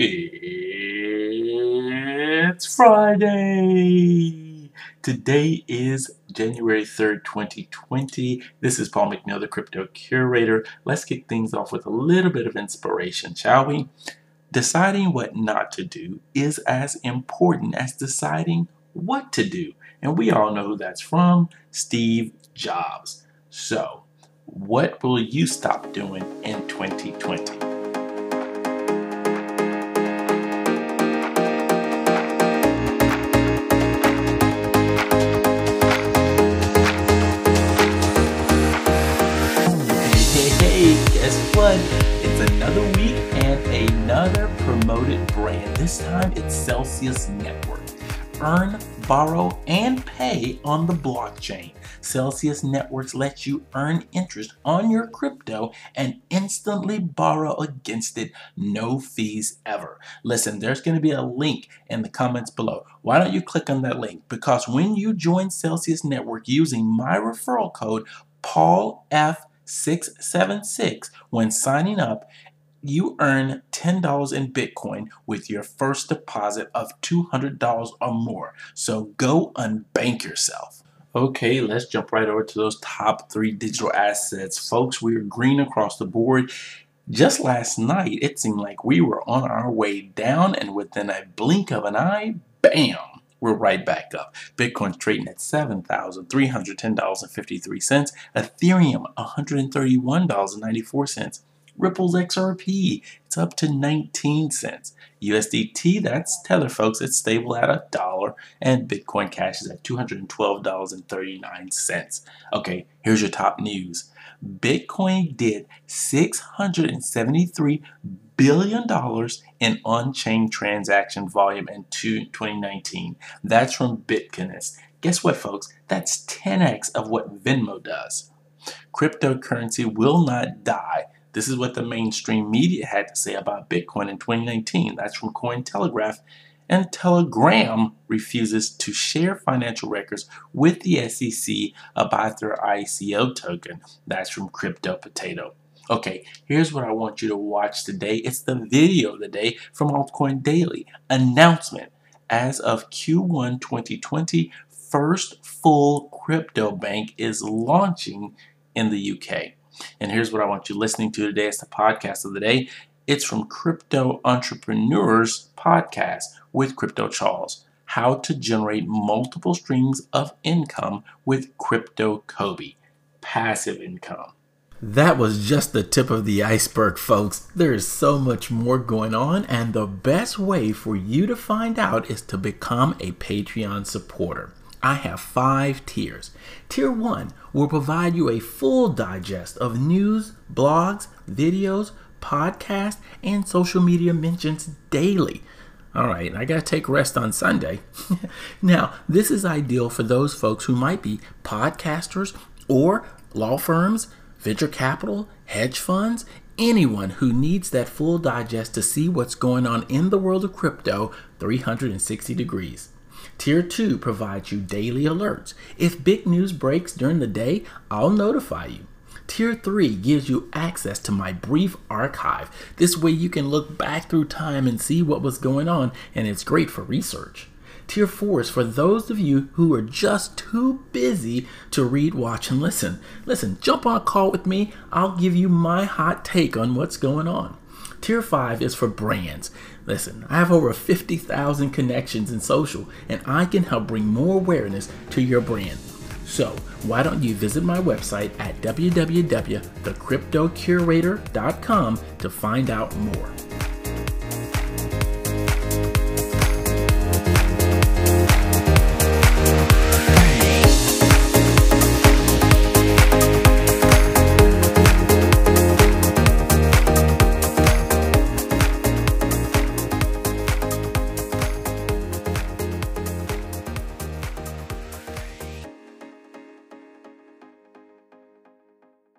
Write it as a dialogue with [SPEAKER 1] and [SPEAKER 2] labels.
[SPEAKER 1] It's Friday. Today is January 3rd, 2020. This is Paul McNeil, the crypto curator. Let's kick things off with a little bit of inspiration, shall we? Deciding what not to do is as important as deciding what to do. And we all know who that's from Steve Jobs. So, what will you stop doing in 2020? Promoted brand. This time it's Celsius Network. Earn, borrow, and pay on the blockchain. Celsius Networks lets you earn interest on your crypto and instantly borrow against it, no fees ever. Listen, there's going to be a link in the comments below. Why don't you click on that link? Because when you join Celsius Network using my referral code, Paul F 676 when signing up you earn $10 in Bitcoin with your first deposit of $200 or more. So go unbank yourself. Okay, let's jump right over to those top three digital assets. Folks, we are green across the board. Just last night, it seemed like we were on our way down, and within a blink of an eye, bam, we're right back up. Bitcoin's trading at $7,310.53. Ethereum, $131.94. Ripple's XRP, it's up to 19 cents. USDT, that's Tether, folks, it's stable at a dollar. And Bitcoin Cash is at $212.39. Okay, here's your top news. Bitcoin did 673 billion dollars in on-chain transaction volume in 2019. That's from Bitcoinist. Guess what, folks? That's 10x of what Venmo does. Cryptocurrency will not die. This is what the mainstream media had to say about Bitcoin in 2019. That's from Cointelegraph. And Telegram refuses to share financial records with the SEC about their ICO token. That's from Crypto Potato. Okay, here's what I want you to watch today. It's the video of the day from Altcoin Daily. Announcement. As of Q1 2020, first full crypto bank is launching in the UK. And here's what I want you listening to today. It's the podcast of the day. It's from Crypto Entrepreneurs Podcast with Crypto Charles. How to generate multiple streams of income with Crypto Kobe. Passive income.
[SPEAKER 2] That was just the tip of the iceberg, folks. There is so much more going on, and the best way for you to find out is to become a Patreon supporter. I have five tiers. Tier 1 will provide you a full digest of news, blogs, videos, podcasts, and social media mentions daily. All right, I gotta take rest on Sunday. now, this is ideal for those folks who might be podcasters or law firms venture capital, hedge funds, anyone who needs that full digest to see what's going on in the world of crypto 360 degrees. Tier 2 provides you daily alerts. If big news breaks during the day, I'll notify you. Tier 3 gives you access to my brief archive. This way you can look back through time and see what was going on, and it's great for research. Tier 4 is for those of you who are just too busy to read, watch, and listen. Listen, jump on a call with me. I'll give you my hot take on what's going on. Tier 5 is for brands. Listen, I have over 50,000 connections in social, and I can help bring more awareness to your brand. So, why don't you visit my website at www.thecryptocurator.com to find out more.